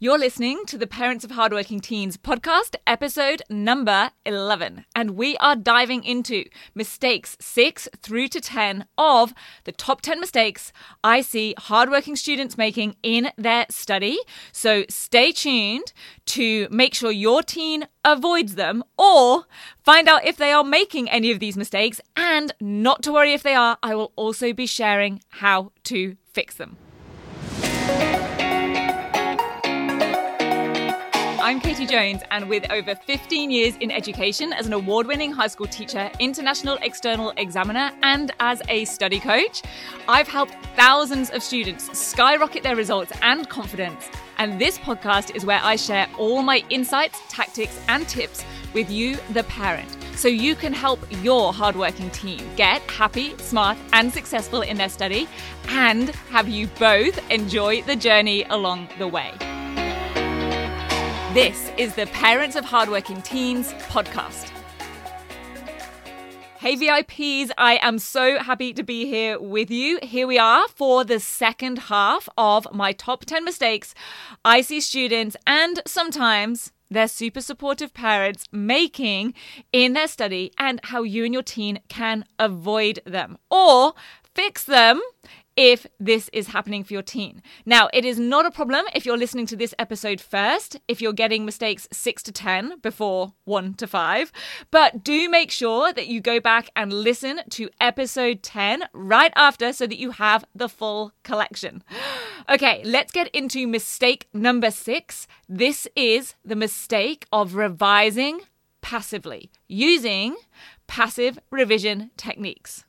You're listening to the Parents of Hardworking Teens podcast, episode number 11. And we are diving into mistakes 6 through to 10 of the top 10 mistakes I see hardworking students making in their study. So stay tuned to make sure your teen avoids them or find out if they are making any of these mistakes. And not to worry if they are, I will also be sharing how to fix them. I'm Katie Jones, and with over 15 years in education as an award winning high school teacher, international external examiner, and as a study coach, I've helped thousands of students skyrocket their results and confidence. And this podcast is where I share all my insights, tactics, and tips with you, the parent, so you can help your hardworking team get happy, smart, and successful in their study, and have you both enjoy the journey along the way. This is the Parents of Hardworking Teens podcast. Hey VIPs, I am so happy to be here with you. Here we are for the second half of my top 10 mistakes I see students and sometimes their super supportive parents making in their study and how you and your teen can avoid them or fix them if this is happening for your teen. Now, it is not a problem if you're listening to this episode first, if you're getting mistakes 6 to 10 before 1 to 5, but do make sure that you go back and listen to episode 10 right after so that you have the full collection. Okay, let's get into mistake number 6. This is the mistake of revising passively using passive revision techniques.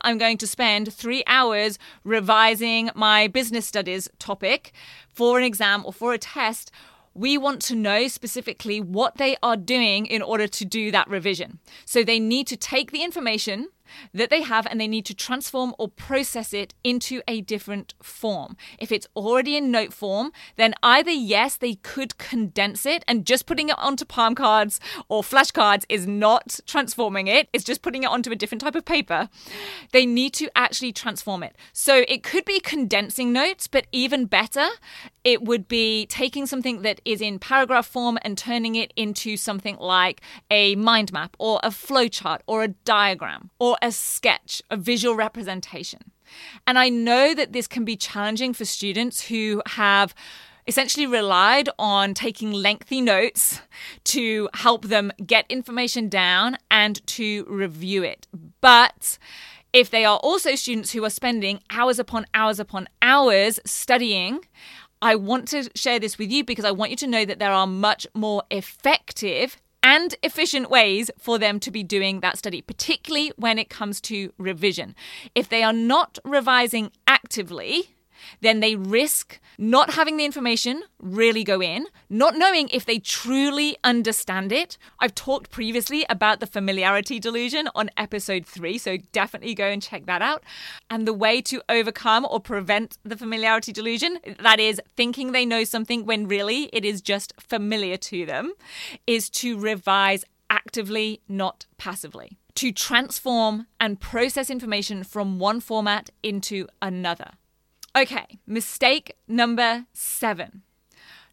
I'm going to spend three hours revising my business studies topic for an exam or for a test. We want to know specifically what they are doing in order to do that revision. So they need to take the information that they have and they need to transform or process it into a different form. If it's already in note form, then either yes, they could condense it and just putting it onto palm cards or flashcards is not transforming it, it's just putting it onto a different type of paper. They need to actually transform it. So it could be condensing notes, but even better, it would be taking something that is in paragraph form and turning it into something like a mind map or a flowchart or a diagram or a sketch, a visual representation. And I know that this can be challenging for students who have essentially relied on taking lengthy notes to help them get information down and to review it. But if they are also students who are spending hours upon hours upon hours studying, I want to share this with you because I want you to know that there are much more effective and efficient ways for them to be doing that study, particularly when it comes to revision. If they are not revising actively, then they risk not having the information really go in, not knowing if they truly understand it. I've talked previously about the familiarity delusion on episode three, so definitely go and check that out. And the way to overcome or prevent the familiarity delusion, that is thinking they know something when really it is just familiar to them, is to revise actively, not passively. To transform and process information from one format into another. Okay, mistake number seven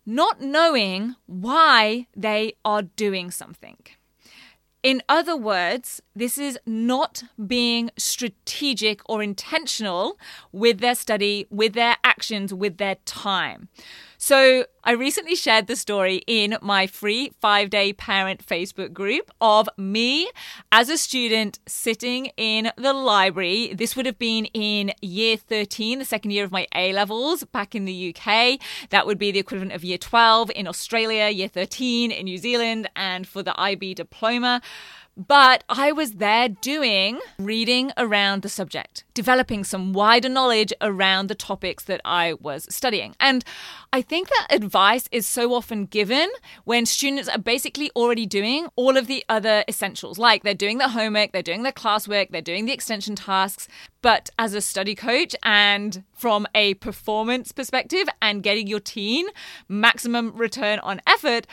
not knowing why they are doing something. In other words, this is not being strategic or intentional with their study, with their actions, with their time. So, I recently shared the story in my free five day parent Facebook group of me as a student sitting in the library. This would have been in year 13, the second year of my A levels back in the UK. That would be the equivalent of year 12 in Australia, year 13 in New Zealand, and for the IB diploma. But I was there doing reading around the subject, developing some wider knowledge around the topics that I was studying. And I think that advice is so often given when students are basically already doing all of the other essentials, like they're doing their homework, they're doing their classwork, they're doing the extension tasks. But as a study coach and from a performance perspective and getting your teen maximum return on effort,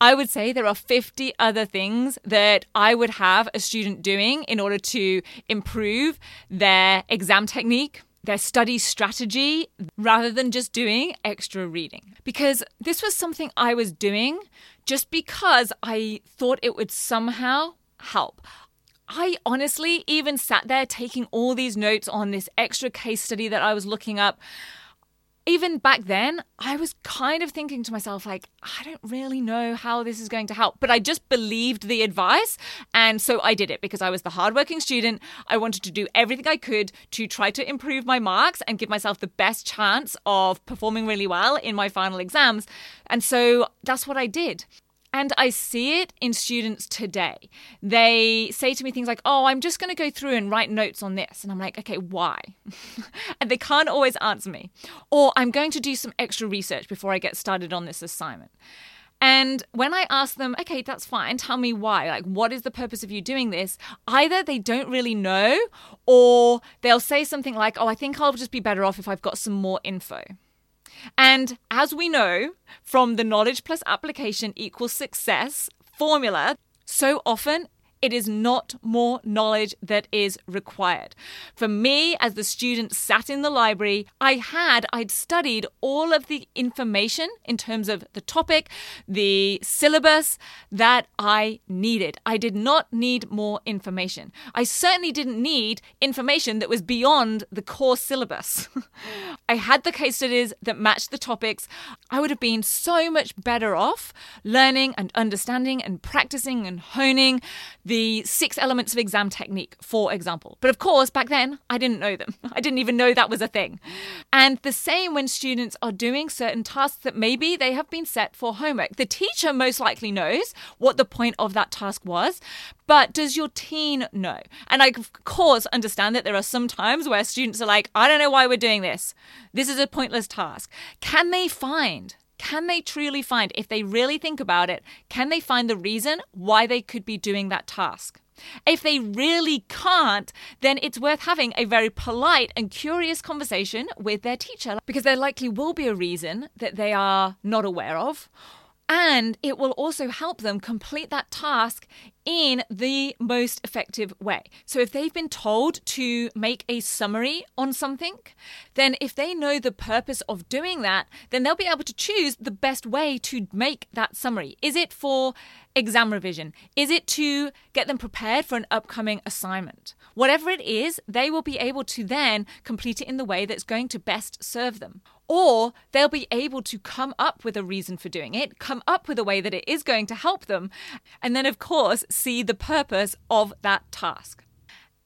I would say there are 50 other things that I would have a student doing in order to improve their exam technique, their study strategy rather than just doing extra reading. Because this was something I was doing just because I thought it would somehow help. I honestly even sat there taking all these notes on this extra case study that I was looking up even back then, I was kind of thinking to myself, like, I don't really know how this is going to help. But I just believed the advice. And so I did it because I was the hardworking student. I wanted to do everything I could to try to improve my marks and give myself the best chance of performing really well in my final exams. And so that's what I did. And I see it in students today. They say to me things like, Oh, I'm just going to go through and write notes on this. And I'm like, Okay, why? and they can't always answer me. Or I'm going to do some extra research before I get started on this assignment. And when I ask them, okay, that's fine, tell me why, like, what is the purpose of you doing this? Either they don't really know, or they'll say something like, oh, I think I'll just be better off if I've got some more info. And as we know from the knowledge plus application equals success formula, so often it is not more knowledge that is required. For me, as the student sat in the library, I had, I'd studied all of the information in terms of the topic, the syllabus that I needed. I did not need more information. I certainly didn't need information that was beyond the core syllabus. I had the case studies that matched the topics. I would have been so much better off learning and understanding and practicing and honing the six elements of exam technique, for example. But of course, back then, I didn't know them. I didn't even know that was a thing. And the same when students are doing certain tasks that maybe they have been set for homework. The teacher most likely knows what the point of that task was, but does your teen know? And I, of course, understand that there are some times where students are like, I don't know why we're doing this. This is a pointless task. Can they find can they truly find, if they really think about it, can they find the reason why they could be doing that task? If they really can't, then it's worth having a very polite and curious conversation with their teacher because there likely will be a reason that they are not aware of. And it will also help them complete that task in the most effective way. So, if they've been told to make a summary on something, then if they know the purpose of doing that, then they'll be able to choose the best way to make that summary. Is it for exam revision? Is it to get them prepared for an upcoming assignment? Whatever it is, they will be able to then complete it in the way that's going to best serve them or they'll be able to come up with a reason for doing it, come up with a way that it is going to help them, and then, of course, see the purpose of that task.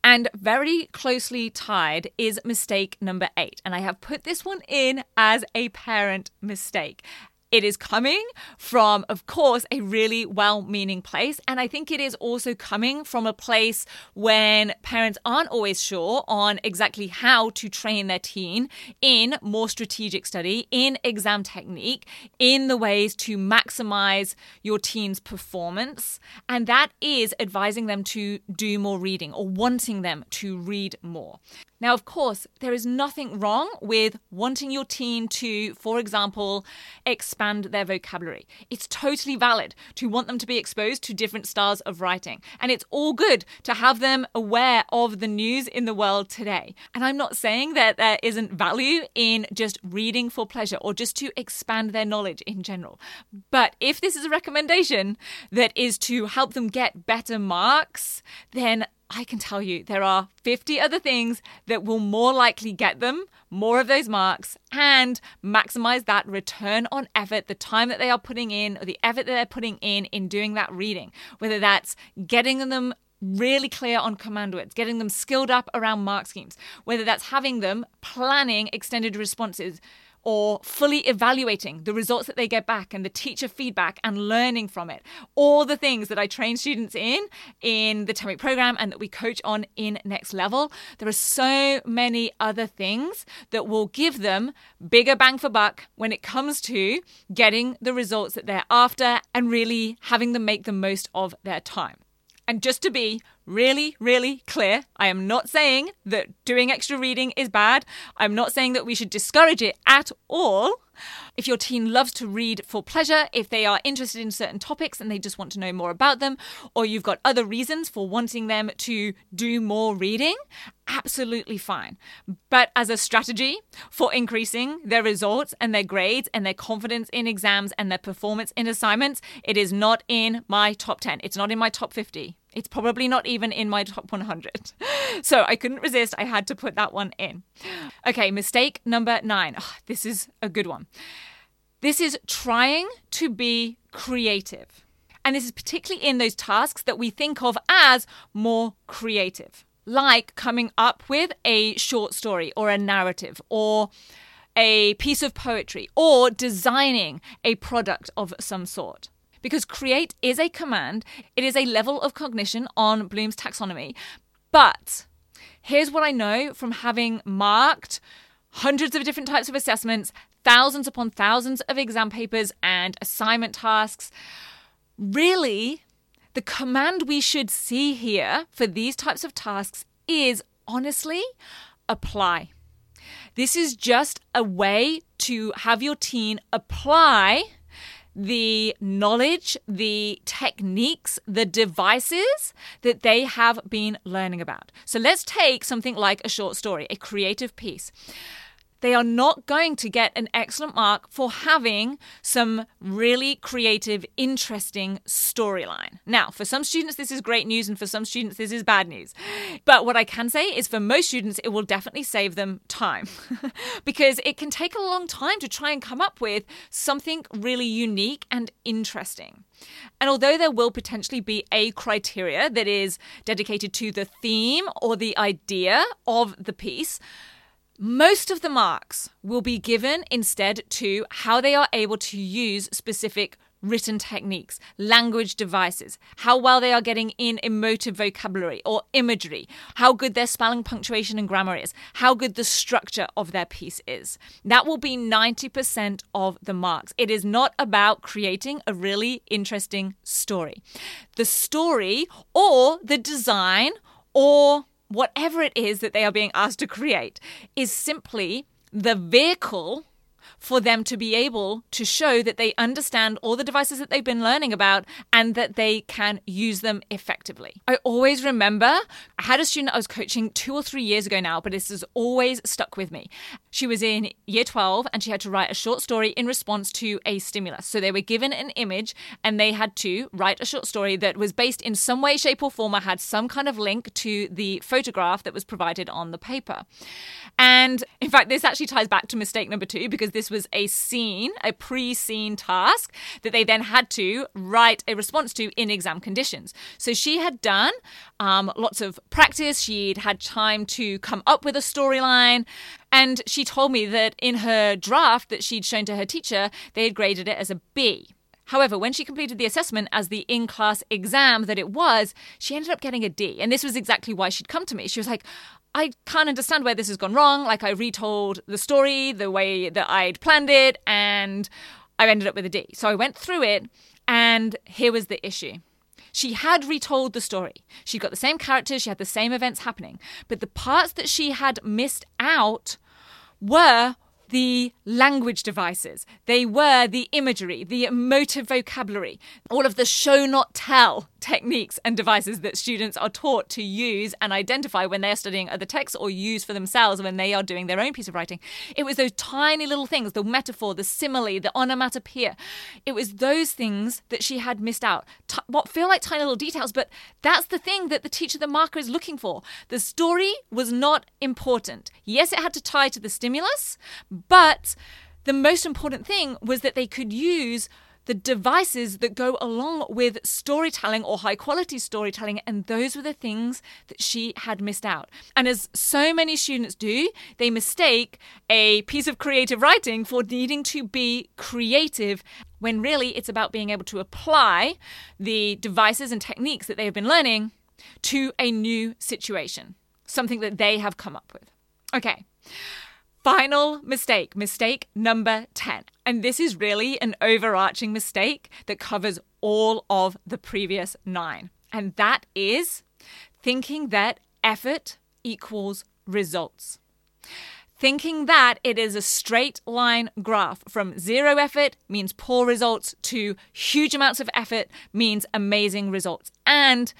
And very closely tied is mistake number eight. And I have put this one in as a parent mistake. It is coming from, of course, a really well meaning place. And I think it is also coming from a place when parents aren't always sure on exactly how to train their teen in more strategic study, in exam technique, in the ways to maximize your teen's performance. And that is advising them to do more reading or wanting them to read more. Now, of course, there is nothing wrong with wanting your teen to, for example, expand their vocabulary. It's totally valid to want them to be exposed to different styles of writing. And it's all good to have them aware of the news in the world today. And I'm not saying that there isn't value in just reading for pleasure or just to expand their knowledge in general. But if this is a recommendation that is to help them get better marks, then I can tell you there are 50 other things that will more likely get them more of those marks and maximize that return on effort, the time that they are putting in, or the effort that they're putting in in doing that reading, whether that's getting them really clear on command words, getting them skilled up around mark schemes, whether that's having them planning extended responses or fully evaluating the results that they get back and the teacher feedback and learning from it. All the things that I train students in in the TEMIC program and that we coach on in Next Level. There are so many other things that will give them bigger bang for buck when it comes to getting the results that they're after and really having them make the most of their time. And just to be really, really clear, I am not saying that doing extra reading is bad. I'm not saying that we should discourage it at all. if your teen loves to read for pleasure, if they are interested in certain topics and they just want to know more about them, or you've got other reasons for wanting them to do more reading, absolutely fine. But as a strategy for increasing their results and their grades and their confidence in exams and their performance in assignments, it is not in my top 10. It's not in my top 50. It's probably not even in my top 100. So I couldn't resist. I had to put that one in. Okay, mistake number nine. Oh, this is a good one. This is trying to be creative. And this is particularly in those tasks that we think of as more creative, like coming up with a short story or a narrative or a piece of poetry or designing a product of some sort because create is a command, it is a level of cognition on Bloom's taxonomy. But here's what I know from having marked hundreds of different types of assessments, thousands upon thousands of exam papers and assignment tasks. Really, the command we should see here for these types of tasks is honestly apply. This is just a way to have your teen apply the knowledge, the techniques, the devices that they have been learning about. So let's take something like a short story, a creative piece they are not going to get an excellent mark for having some really creative, interesting storyline. Now, for some students, this is great news, and for some students, this is bad news. But what I can say is for most students, it will definitely save them time because it can take a long time to try and come up with something really unique and interesting. And although there will potentially be a criteria that is dedicated to the theme or the idea of the piece, most of the marks will be given instead to how they are able to use specific written techniques, language devices, how well they are getting in emotive vocabulary or imagery, how good their spelling, punctuation, and grammar is, how good the structure of their piece is. That will be 90% of the marks. It is not about creating a really interesting story. The story or the design or whatever it is that they are being asked to create is simply the vehicle for them to be able to show that they understand all the devices that they've been learning about and that they can use them effectively. I always remember I had a student I was coaching two or three years ago now, but this has always stuck with me. She was in year 12 and she had to write a short story in response to a stimulus. So they were given an image and they had to write a short story that was based in some way, shape, or form or had some kind of link to the photograph that was provided on the paper. And in fact, this actually ties back to mistake number two because this was a seen, a pre seen task that they then had to write a response to in exam conditions. So she had done um, lots of practice, she'd had time to come up with a storyline. And she told me that in her draft that she'd shown to her teacher, they had graded it as a B. However, when she completed the assessment as the in class exam that it was, she ended up getting a D. And this was exactly why she'd come to me. She was like, I can't understand where this has gone wrong. Like, I retold the story the way that I'd planned it, and I ended up with a D. So I went through it, and here was the issue. She had retold the story. She got the same characters, she had the same events happening, but the parts that she had missed out were the language devices. They were the imagery, the emotive vocabulary, all of the show not tell techniques and devices that students are taught to use and identify when they're studying other texts or use for themselves when they are doing their own piece of writing. It was those tiny little things the metaphor, the simile, the onomatopoeia. It was those things that she had missed out. T- what feel like tiny little details, but that's the thing that the teacher, the marker, is looking for. The story was not important. Yes, it had to tie to the stimulus, but the most important thing was that they could use the devices that go along with storytelling or high quality storytelling. And those were the things that she had missed out. And as so many students do, they mistake a piece of creative writing for needing to be creative when really it's about being able to apply the devices and techniques that they have been learning to a new situation, something that they have come up with. Okay. Final mistake, mistake number 10. And this is really an overarching mistake that covers all of the previous nine. And that is thinking that effort equals results. thinking that it is a straight line graph from zero effort means poor results to huge amounts of effort means amazing results. And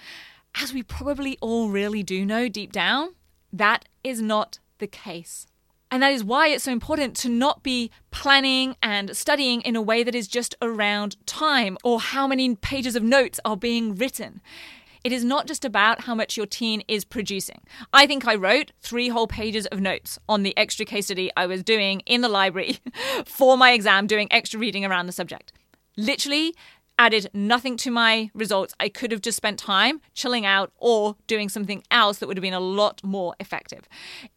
as we probably all really do know deep down, that is not the case. And that is why it's so important to not be planning and studying in a way that is just around time or how many pages of notes are being written. It is not just about how much your teen is producing. I think I wrote three whole pages of notes on the extra case study I was doing in the library for my exam, doing extra reading around the subject. Literally, added nothing to my results. I could have just spent time chilling out or doing something else that would have been a lot more effective.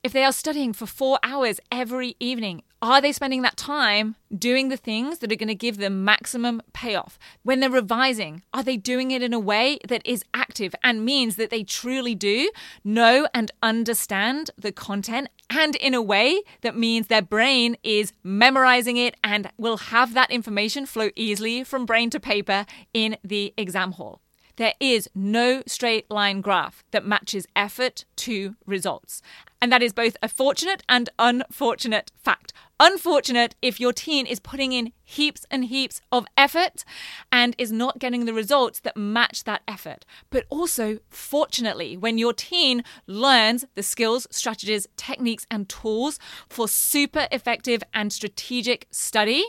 If they are studying for four hours every evening, are they spending that time doing the things that are going to give them maximum payoff? When they're revising, are they doing it in a way that is active and means that they truly do know and understand the content and in a way that means their brain is memorizing it and will have that information flow easily from brain to paper in the exam hall? There is no straight line graph that matches effort to results. And that is both a fortunate and unfortunate fact. Unfortunate if your teen is putting in heaps and heaps of effort and is not getting the results that match that effort. But also, fortunately, when your teen learns the skills, strategies, techniques, and tools for super effective and strategic study,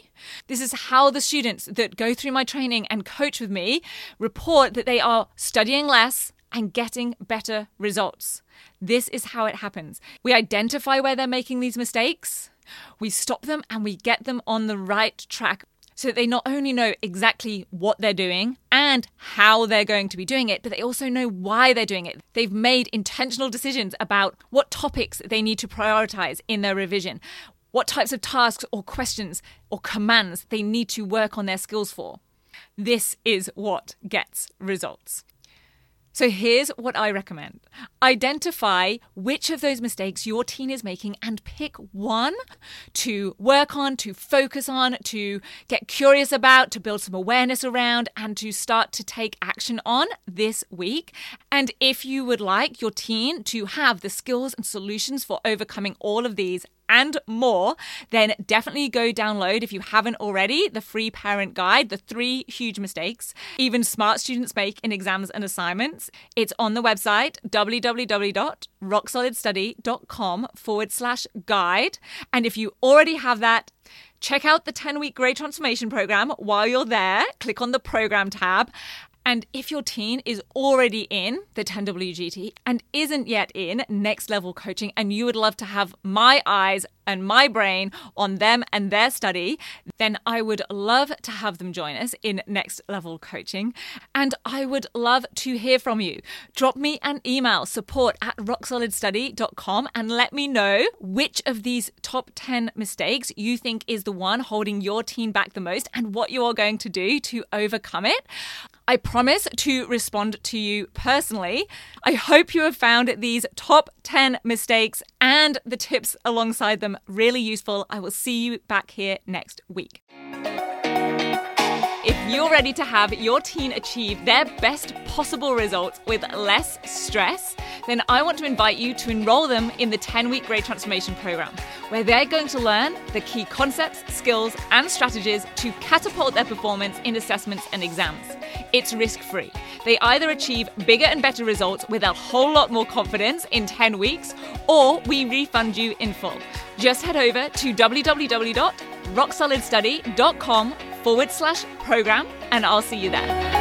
this is how the students that go through my training and coach with me report that they are studying less and getting better results. This is how it happens. We identify where they're making these mistakes, we stop them, and we get them on the right track so that they not only know exactly what they're doing and how they're going to be doing it, but they also know why they're doing it. They've made intentional decisions about what topics they need to prioritize in their revision, what types of tasks or questions or commands they need to work on their skills for. This is what gets results. So here's what I recommend identify which of those mistakes your teen is making and pick one to work on, to focus on, to get curious about, to build some awareness around, and to start to take action on this week. And if you would like your teen to have the skills and solutions for overcoming all of these and more, then definitely go download if you haven't already the free parent guide, the three huge mistakes even smart students make in exams and assignments. It's on the website www.rocksolidstudy.com forward slash guide. And if you already have that, check out the 10 week Grade Transformation Program while you're there. Click on the program tab and if your teen is already in the 10WGT and isn't yet in next level coaching, and you would love to have my eyes and my brain on them and their study, then I would love to have them join us in next level coaching. And I would love to hear from you. Drop me an email support at rocksolidstudy.com and let me know which of these top 10 mistakes you think is the one holding your teen back the most and what you are going to do to overcome it. I promise to respond to you personally. I hope you have found these top 10 mistakes and the tips alongside them really useful. I will see you back here next week. You're ready to have your teen achieve their best possible results with less stress, then I want to invite you to enroll them in the 10 week Grade Transformation Program, where they're going to learn the key concepts, skills, and strategies to catapult their performance in assessments and exams. It's risk free. They either achieve bigger and better results with a whole lot more confidence in 10 weeks, or we refund you in full. Just head over to www.rocksolidstudy.com forward slash program, and I'll see you there.